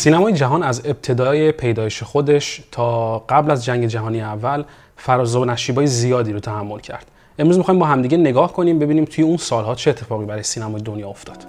سینمای جهان از ابتدای پیدایش خودش تا قبل از جنگ جهانی اول فراز و نشیبای زیادی رو تحمل کرد. امروز می‌خوایم با همدیگه نگاه کنیم ببینیم توی اون سالها چه اتفاقی برای سینمای دنیا افتاد.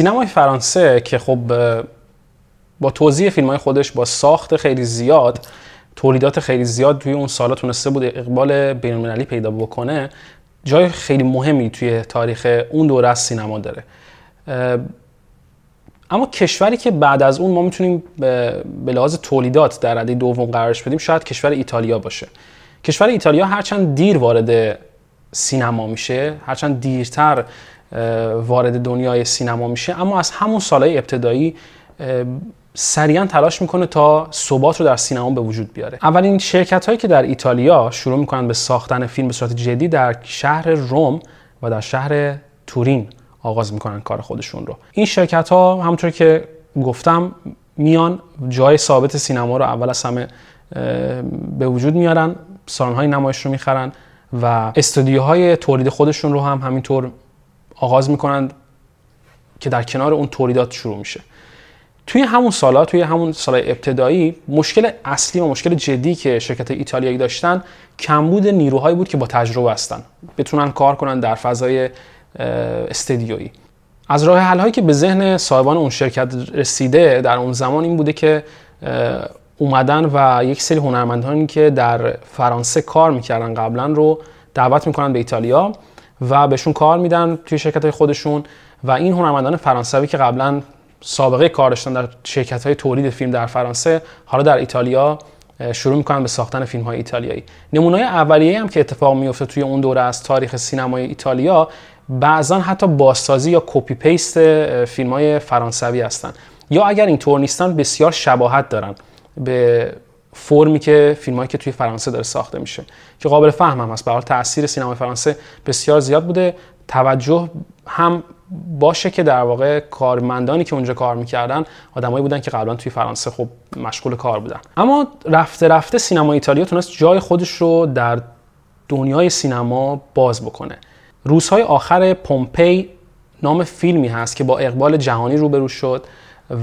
سینمای فرانسه که خب با توضیح فیلم های خودش با ساخت خیلی زیاد تولیدات خیلی زیاد توی اون سالا تونسته بود اقبال بینالمللی پیدا بکنه جای خیلی مهمی توی تاریخ اون دوره از سینما داره. اما کشوری که بعد از اون ما می‌تونیم به لحاظ تولیدات در رده دوم قرارش بدیم شاید کشور ایتالیا باشه. کشور ایتالیا هرچند دیر وارد سینما میشه هرچند دیرتر وارد دنیای سینما میشه. اما از همون سالهای ابتدایی سریعا تلاش می‌کنه تا ثبات رو در سینما به وجود بیاره. اولین شرکت هایی که در ایتالیا شروع می‌کنن به ساختن فیلم به صورت جدی در شهر روم و در شهر تورین آغاز می‌کنن کار خودشون رو. این شرکت ها همونطور که گفتم میان جای ثابت سینما رو اول از همه به وجود میارن سالن های نمایش رو می‌خرن و استودیوهای تولید خودشون رو هم همینطور آغاز می‌کنند که در کنار اون تولیدات شروع میشه. توی همون سالا توی همون سالهای ابتدایی مشکل اصلی و مشکل جدی که شرکت ایتالیایی داشتن کمبود نیروهایی بود که با تجربه هستن. بتونن کار کنن در فضای استدیویی. از راه حل هایی که به ذهن صاحبان اون شرکت رسیده در اون زمان این بوده که اومدن و یک سری هنرمندانی که در فرانسه کار می‌کردن قبلا رو دعوت می‌کنن به ایتالیا. و بهشون کار میدن توی شرکت های خودشون و این هنرمندان فرانسوی که قبلا سابقه کار داشتن در شرکت های تولید فیلم در فرانسه حالا در ایتالیا شروع می‌کنن به ساختن فیلم های ایتالیایی. نمونه اولیه هم که اتفاق میفته توی اون دوره از تاریخ سینمای ایتالیا بعضا حتی بازسازی یا copy paste فیلم های فرانسوی هستن. یا اگر اینطور نیستن بسیار شباهت دارن. به فرمی که فیلمایی که توی فرانسه داره ساخته میشه که قابل فهم هم هست. به تاثیر سینمای فرانسه بسیار زیاد بوده. توجه هم باشه که در واقع کارمندانی که اونجا کار می‌کردن آدمایی بودن که قبلا توی فرانسه خب مشغول کار بودن. اما رفته رفته سینما ایتالیا تونست جای خودش رو در دنیای سینما باز بکنه. روزهای آخر پومپی نام فیلمی هست که با اقبال جهانی روبرو شد.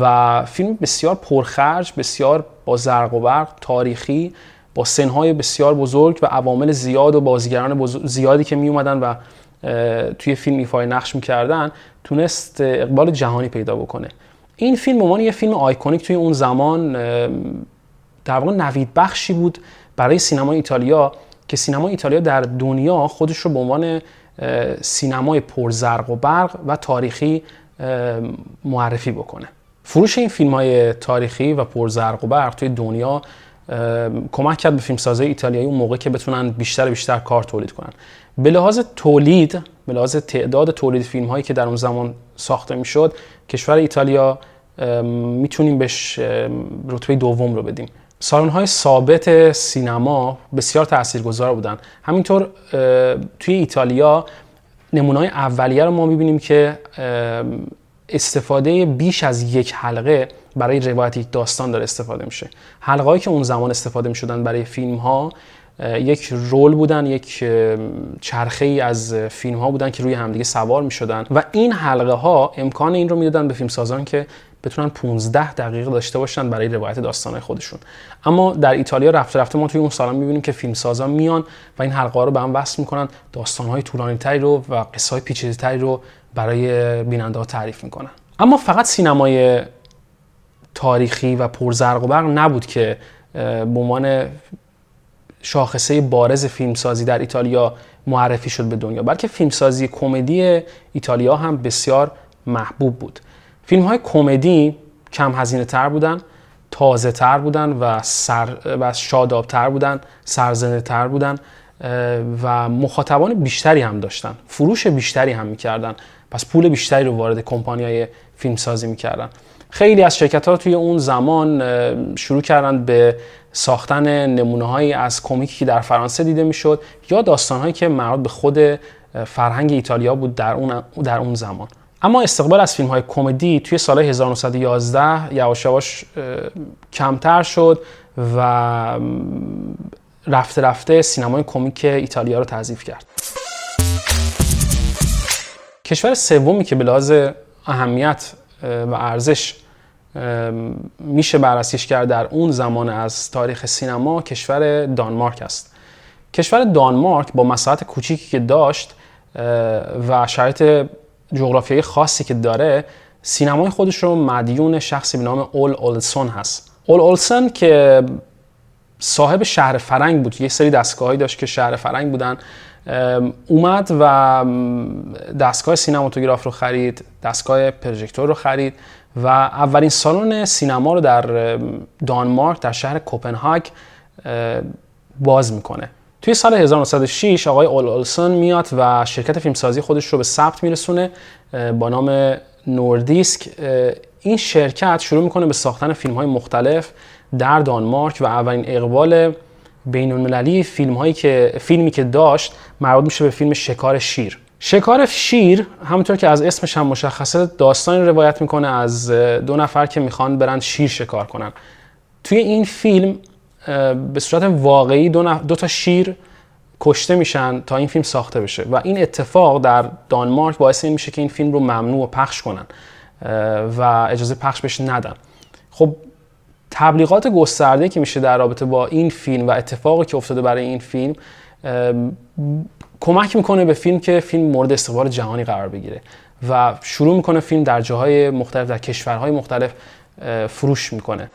و فیلم بسیار پرخرج بسیار با زرق و برق تاریخی با سنهای بسیار بزرگ و عوامل زیاد و بازیگران زیادی که می اومدن و توی فیلم ایفای نقش می‌کردن تونست اقبال جهانی پیدا بکنه. این فیلم عنوان یه فیلم iconic توی اون زمان در واقع نوید بخشی بود برای سینما ایتالیا که سینما ایتالیا در دنیا خودش رو به عنوان سینمای پرزرق و برق و تاریخی معرفی بکنه. فروش این فیلم های تاریخی و پرزرق و برق توی دنیا کمک کرد به فیلمسازای ایتالیایی اون موقع که بتونن بیشتر بیشتر کار تولید کنن. به لحاظ تولید به لحاظ تعداد تولید فیلم هایی که در اون زمان ساخته می‌شد کشور ایتالیا می‌تونیم بهش رتبه دوم رو بدیم. سالن های ثابت سینما بسیار تاثیرگذار بودن. همینطور توی ایتالیا نمونه های اولیه رو ما می‌بینیم که استفاده بیش از یک حلقه برای روایت یک داستان داره استفاده میشه. حلقه‌ای که اون زمان استفاده می‌شدن برای فیلم ها یک رول بودن یک چرخه ای از فیلم ها بودن که روی همدیگه سوار می شدن و این حلقه ها امکان این رو می‌دادن به فیلم سازان که بتونن 15 دقیقه داشته باشن برای روایت داستان خودشون. اما در ایتالیا رفته رفته ما توی اون سالا می‌بینیم که فیلم سازان میان و این حلقه رو به هم وصل می‌کنن داستان های طولانی تری رو و قصه های پیچیده تری رو برای بیننده ها تعریف می‌کنن. اما فقط سینمای تاریخی و پرزرق و برق نبود که به عنوان شاخصه بارز فیلمسازی در ایتالیا معرفی شد به دنیا بلکه فیلمسازی کمدی ایتالیا هم بسیار محبوب بود. فیلم های کمدی کم هزینه تر بودن تازه تر بودن و, سر و شاداب تر بودن سرزنده تر بودن و مخاطبان بیشتری هم داشتن. فروش بیشتری هم می‌کردن. پس پول بیشتری رو وارد کمپانی های فیلم سازی می‌کردن. خیلی از شرکت ها توی اون زمان شروع کردن به ساختن نمونه هایی از کمیکی که در فرانسه دیده می‌شد یا داستان هایی که مربوط به خود فرهنگ ایتالیا بود در اون, در اون زمان. اما استقبال از فیلم های کمدی توی سال 1911 یواش یواش کمتر شد و رفته رفته سینمای کمیک ایتالیا رو تضعیف کرد. کشور سومی که به لحاظ اهمیت و ارزش میشه بررسیش کرد در اون زمان از تاریخ سینما کشور دانمارک است. کشور دانمارک با مساحت کوچیکی که داشت و شرایط جغرافیایی خاصی که داره سینمای خودش رو مدیون شخصی به نام اول اولسون هست. اول اولسون که صاحب شهر فرنگ بود. یه سری دستگاهی داشت که شهر فرنگ بودن. اومد و دستگاه سینماتوگراف رو خرید دستگاه پروژکتور رو خرید و اولین سالن سینما رو در دانمارک در شهر کوپنهاگ باز می‌کنه. توی سال 1906 آقای اول اولسون میاد و شرکت فیلمسازی خودش رو به ثبت میرسونه با نام نوردیسک. این شرکت شروع می‌کنه به ساختن فیلم های مختلف در دانمارک و اولین اقبال بین المللی فیلم هایی که فیلمی که داشت مربوط میشه به فیلم شکار شیر. شکار شیر همونطور که از اسمش هم مشخصه داستانی روایت می‌کنه از دو نفر که می‌خوان برن شیر شکار کنن. توی این فیلم به صورت واقعی دو, دو تا شیر کشته میشن تا این فیلم ساخته بشه. و این اتفاق در دانمارک باعث این میشه که این فیلم رو ممنوع پخش کنن و اجازه پخش بهش ندن. خب تبلیغات گسترده که میشه در رابطه با این فیلم و اتفاقی که افتاده برای این فیلم کمک می‌کنه به فیلم که فیلم مورد استقبال جهانی قرار بگیره و شروع می‌کنه فیلم در جاهای مختلف در کشورهای مختلف فروش می‌کنه.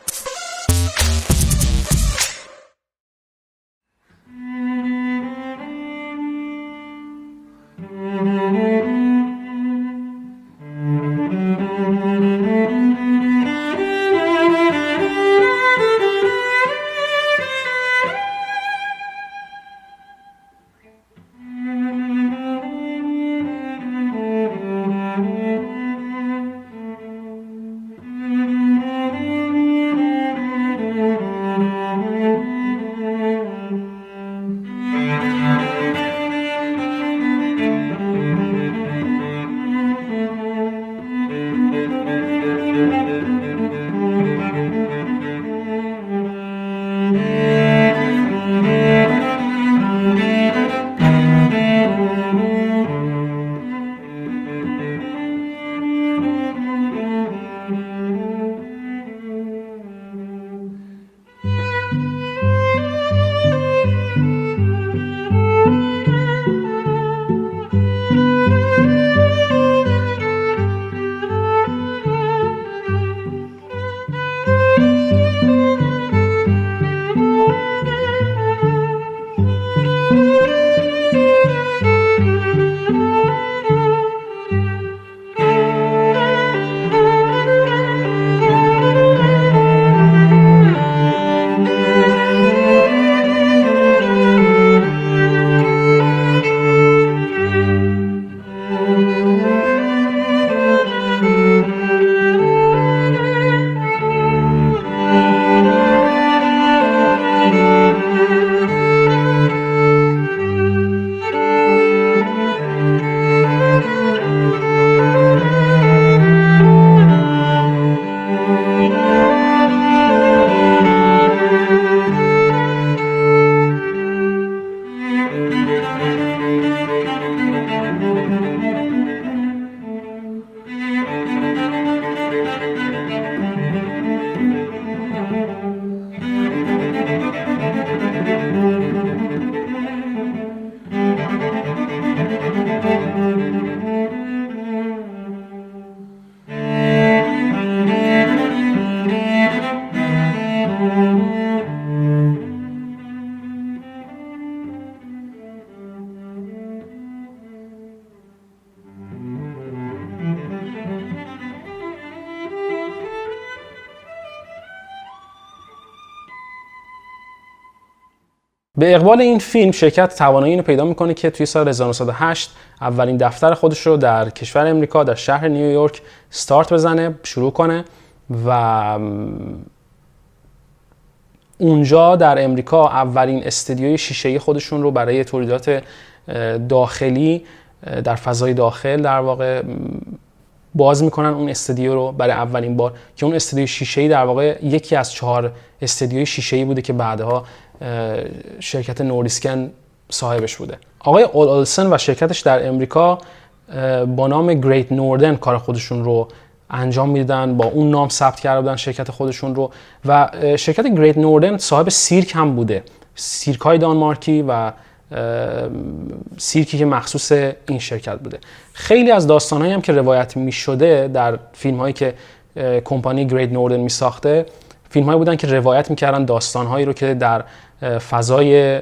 به اقبال این فیلم شرکت توانایی اینو پیدا می‌کنه که توی سال 1908 اولین دفتر خودش رو در کشور امریکا در شهر نیویورک استارت بزنه شروع کنه و اونجا در امریکا اولین استدیوی شیشه‌ای خودشون رو برای تولیدات داخلی در فضای داخل در واقع باز می‌کنن اون استدیو رو برای اولین بار که اون استدیو شیشه‌ای در واقع یکی از چهار استدیوی شیشه‌ای بوده که بعدها شرکت نوریسکن صاحبش بوده. آقای اول اولسن و شرکتش در امریکا با نام گریت نوردن کار خودشون رو انجام می‌دادن با اون نام ثبت کرده بودن شرکت خودشون رو. و شرکت گریت نوردن صاحب سیرک هم بوده. سیرک های دانمارکی و سیرکی که مخصوص این شرکت بوده. خیلی از داستانهایی هم که روایت می شده در فیلم هایی که کمپانی گریت نوردن می ساخته فیلم هایی بودن که روایت می‌کردن داستان هایی رو که در فضای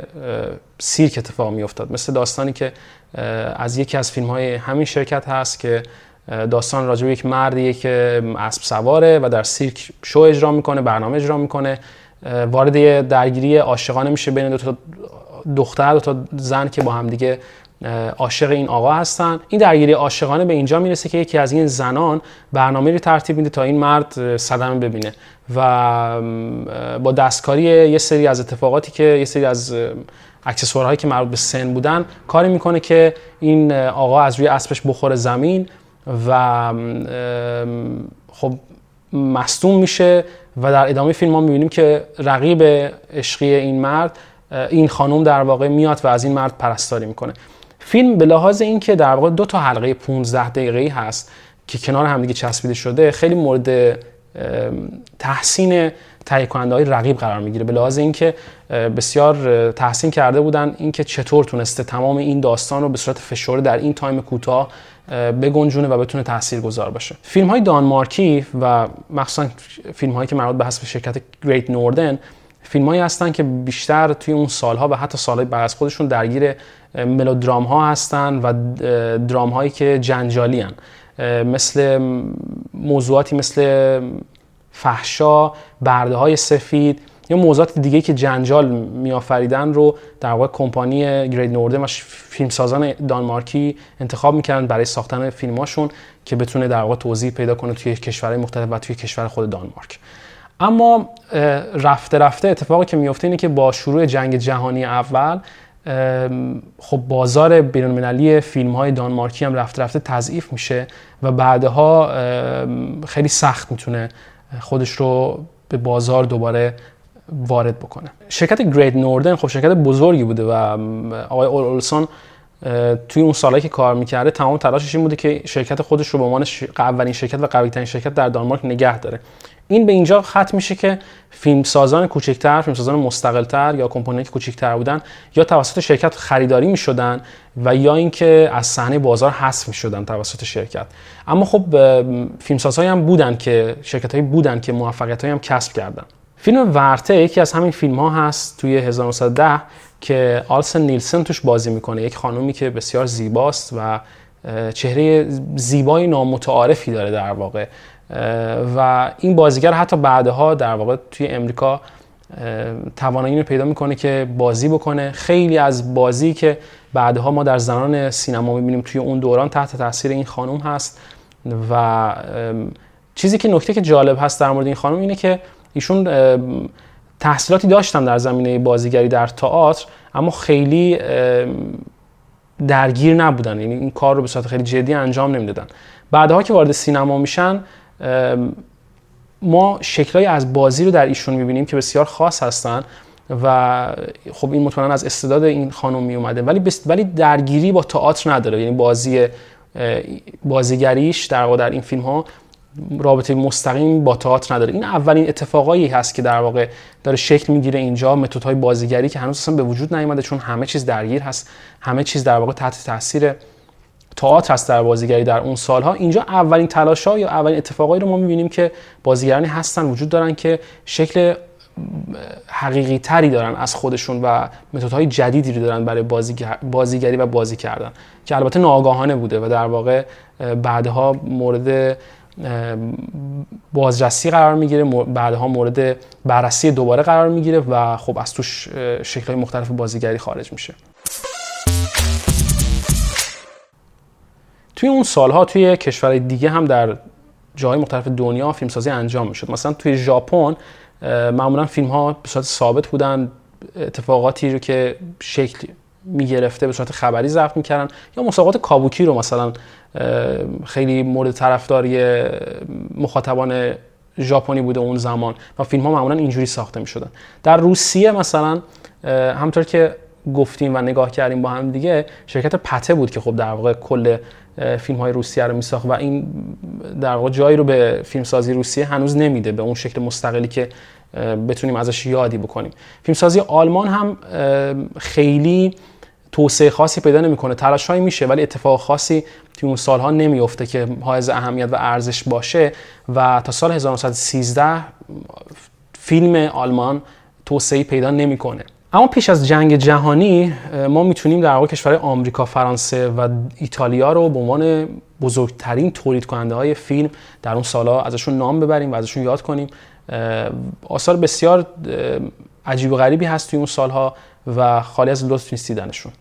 سیرک اتفاق می افتاد مثل داستانی که از یکی از فیلم های همین شرکت هست که داستان راجع به یک مردیه که اسب سواره و در سیرک شو اجرا می‌کنه برنامه اجرا می‌کنه وارد درگیری عاشقانه میشه بین دو تا دختر دو تا زن که با هم دیگه عاشق این آقا هستن. این درگیری عاشقانه به اینجا می‌رسه که یکی از این زنان برنامه رو ترتیب میده تا این مرد صدمه ببینه. و با دستکاری یه سری از اتفاقاتی که یه سری از اکسسوارهایی که مربوط به سن بودن کاری می‌کنه که این آقا از روی اسبش بخوره زمین و خب مصدوم میشه. و در ادامه فیلم ما می‌بینیم که رقیب عشقی این مرد این خانم در واقع میاد و از این مرد پرستاری می‌کنه. فیلم به لحاظ اینکه در واقع دو تا حلقه 15 دقیقه‌ای هست که کنار همدیگه چسبیده شده خیلی مورد تحسین تهیه های رقیب قرار می‌گیره. به لحاظ اینکه بسیار تحسین کرده بودن اینکه چطور تونسته تمام این داستان رو به صورت فشرده در این تایم کوتاه بگنجونه و بتونه تاثیر گذار باشه. فیلم های دانمارکی و مخصوصا فیلم هایی که مربوط به حسب شرکت گریت نوردن فیلم هایی هستن که بیشتر توی اون سالها و حتی سالهای بعد از خودشون درگیر ملودرام ها هستن و درام هایی که جنجالی هن. مثل موضوعاتی مثل فحشا برده های سفید یا موضوعات دیگه که جنجال میآفریدن رو در واقع کمپانی گرید نوردن و فیلمسازان دانمارکی انتخاب می‌کردن برای ساختن فیلماشون که بتونه در واقع توضیح پیدا کنه توی کشورهای مختلف و توی کشور خود دانمارک اما رفته رفته اتفاقی که میفته اینه که با شروع جنگ جهانی اول خب بازار بینالمللی فیلم های دانمارکی هم رفته رفته تضعیف میشه و بعدها خیلی سخت می‌تونه خودش رو به بازار دوباره وارد بکنه. شرکت گرید نوردن خب شرکت بزرگی بوده و آقای اولسون توی اون سالهایی که کار می‌کرده تمام تلاشش این بوده که شرکت خودش رو به عنوان اولین شرکت و قوی ترین شرکت در دانمارک نگه داره. این به اینجا ختم میشه که فیلمسازان کوچکتر فیلمسازان مستقلتر یا کمپانی که کوچکتر بودن یا توسط شرکت خریداری می‌شدن و یا اینکه از صحنه بازار حذف می‌شدن توسط شرکت. اما خب فیلمسازهایی هم بودن که شرکت هایی بودن که موفقیت هم کسب کردن. فیلم ورته یکی از همین فیلم ها هست توی 1910 که آلسن نیلسن توش بازی می‌کنه. یک خانومی که بسیار زیباست و چهره زیبای نامتعارفی داره در واقع. و این بازیگر حتی بعدها در واقع توی امریکا توانایی رو پیدا می‌کنه که بازی بکنه. خیلی از بازی که بعدها ما در زنان سینما می‌بینیم توی اون دوران تحت تاثیر این خانم هست. و چیزی که نکته که جالب هست در مورد این خانم اینه که ایشون تحصیلاتی داشتن در زمینه بازیگری در تئاتر اما خیلی درگیر نبودن. یعنی این کار رو به صورت خیلی جدی انجام نمی‌دادن. بعدها که وارد سینما میشن ما شکلهایی از بازی رو در ایشون می‌بینیم که بسیار خاص هستن و خب این مطمئنا از استعداد این خانم می اومده ولی ولی درگیری با تئاتر نداره. یعنی بازی بازیگریش در واقع در این فیلم ها رابطه مستقیم با تئاتر نداره. این اولین اتفاقایی هست که در واقع داره شکل می‌گیره اینجا. متدهای بازیگری که هنوز اصلا به وجود نیومده چون همه چیز درگیر هست. همه چیز در واقع تحت تاثیر تئاتر هست در بازیگری در اون سالها. اینجا اولین تلاش ها یا اولین اتفاقایی رو ما می‌بینیم که بازیگرانی هستن وجود دارن که شکل حقیقی تری دارن از خودشون و متدهای جدیدی رو دارن برای بازیگری و بازی کردن که البته ناآگاهانه بوده و در واقع بعدها مورد بازرسی قرار می‌گیره بعدها مورد بررسی دوباره قرار می‌گیره و خب از توش شکل مختلف بازیگری خارج میشه. توی اون سالها توی کشور دیگه هم در جاهای مختلف دنیا فیلمسازی انجام می‌شد. مثلا توی ژاپن معمولا فیلم ها به صورت ثابت بودن اتفاقاتی رو که شکل می‌گرفته به صورت خبری ضبط می‌کردن. یا مسابقات کابوکی رو مثلا خیلی مورد طرفداری مخاطبان ژاپنی بوده اون زمان و فیلم ها معمولا اینجوری ساخته می‌شدن. در روسیه مثلا همطور که گفتیم و نگاه کردیم با هم دیگه شرکت پته بود که خب در واقع کل فیلم های روسیه رو میساخت و این در واقع جایی رو به فیلمسازی روسیه هنوز نمیده به اون شکل مستقلی که بتونیم ازش یادی بکنیم. فیلمسازی آلمان هم خیلی توسعه خاصی پیدا نمی‌کنه. تلاش میشه ولی اتفاق خاصی توی اون سالها نمیفته که حائز اهمیت و ارزش باشه و تا سال 1913 فیلم آلمان توسعه پیدا نمی‌کنه. اما پیش از جنگ جهانی ما می‌تونیم در واقع کشورهای آمریکا، فرانسه و ایتالیا رو به عنوان بزرگترین تولید کننده های فیلم در اون سالها ازشون نام ببریم و ازشون یاد کنیم. آثار بسیار عجیب و غریبی هست توی اون سالها و خالی از لطف نیست دیدنشون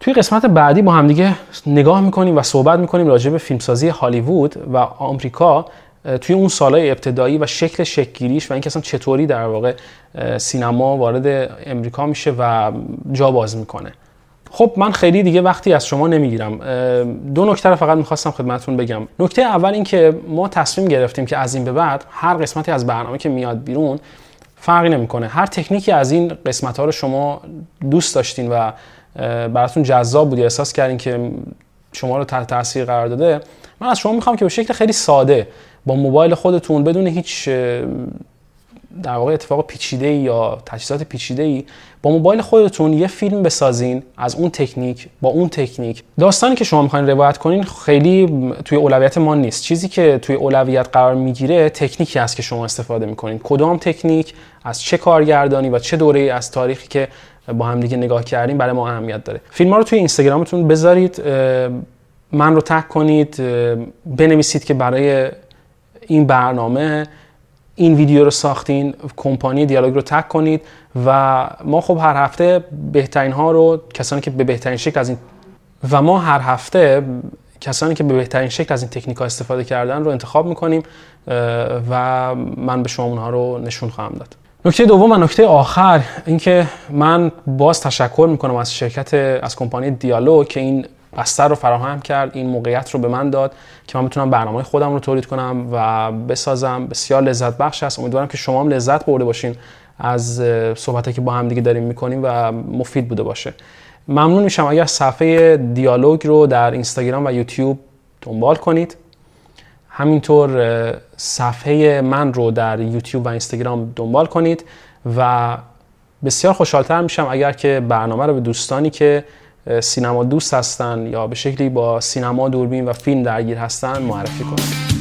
توی قسمت بعدی با همدیگه نگاه می‌کنیم و صحبت می‌کنیم راجع به فیلمسازی هالیوود و آمریکا. توی اون سالهای ابتدایی و شکل شکلگیریش و اینکه اصلا چطوری در واقع سینما وارد امریکا میشه و جا باز می‌کنه. خب من خیلی دیگه وقتی از شما نمی‌گیرم. دو نکته رو فقط می‌خواستم خدمتتون بگم. نکته اول اینکه ما تصمیم گرفتیم که از این به بعد هر قسمتی از برنامه که میاد بیرون فرقی نمی‌کنه. هر تکنیکی از این قسمت ها رو شما دوست داشتین و براتون جذاب بود احساس کردین که شما رو تحت تاثیر قرار داده من از شما می‌خوام که به شکل خیلی ساده با موبایل خودتون بدون هیچ در واقع اتفاق پیچیده یا تجهیزات پیچیده ای با موبایل خودتون یه فیلم بسازین از اون تکنیک با اون تکنیک. داستانی که شما می‌خواین روایت کنین خیلی توی اولویت ما نیست. چیزی که توی اولویت قرار می‌گیره تکنیکی است که شما استفاده می‌کنین. کدام تکنیک از چه کارگردانی و چه دوره از تاریخی که با هم دیگه نگاه کردیم برای ما اهمیت داره. فیلم ها رو توی اینستاگرامتون بذارید من رو تک کنید بنویسید که برای این برنامه این ویدیو رو ساختین کمپانی دیالوگ رو تک کنید و ما خب هر هفته بهترین ها رو کسانی که به بهترین شکل از این و ما هر هفته کسانی که به بهترین شکل از این تکنیک ها استفاده کردن رو انتخاب می‌کنیم و من به شما اونها رو نشون خواهم داد. نکته دوم و نکته آخر اینکه من باز تشکر می‌کنم از شرکت از کمپانی دیالوگ که این بستر رو فراهم کرد این موقعیت رو به من داد که من بتونم برنامه خودم رو تولید کنم و بسازم. بسیار لذت بخش است امیدوارم که شما هم لذت برده باشین از صحبتی که با هم دیگه داریم می‌کنیم و مفید بوده باشه. ممنون میشم. اگر صفحه دیالوگ رو در اینستاگرام و یوتیوب دنبال کنید. همینطور صفحه من رو در یوتیوب و اینستاگرام دنبال کنید و بسیار خوشحالتر میشم اگر که برنامه رو به دوستانی که سینما دوست هستن یا به شکلی با سینما دوربین و فیلم درگیر هستن معرفی کنید